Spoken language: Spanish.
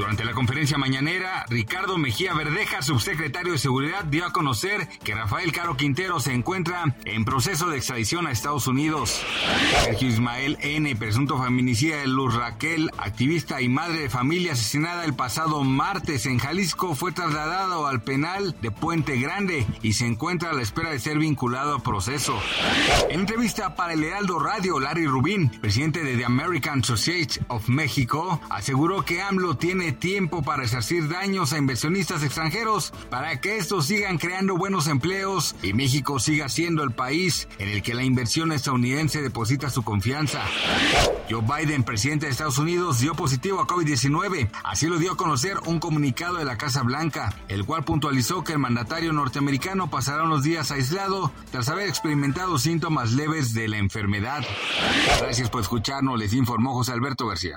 Durante la conferencia mañanera, Ricardo Mejía Verdeja, subsecretario de Seguridad, dio a conocer que Rafael Caro Quintero se encuentra en proceso de extradición a Estados Unidos. Sergio Ismael N., presunto feminicida de Luz Raquel, activista y madre de familia asesinada el pasado martes en Jalisco, fue trasladado al penal de Puente Grande y se encuentra a la espera de ser vinculado a proceso. En entrevista para el Heraldo Radio, Larry Rubin, presidente de The American Association of México, aseguró que AMLO tiene tiempo para resarcir daños a inversionistas extranjeros para que estos sigan creando buenos empleos y México siga siendo el país en el que la inversión estadounidense deposita su confianza. Joe Biden, presidente de Estados Unidos, dio positivo a COVID-19. Así lo dio a conocer un comunicado de la Casa Blanca, el cual puntualizó que el mandatario norteamericano pasará unos días aislado tras haber experimentado síntomas leves de la enfermedad. Gracias por escucharnos, les informó José Alberto García.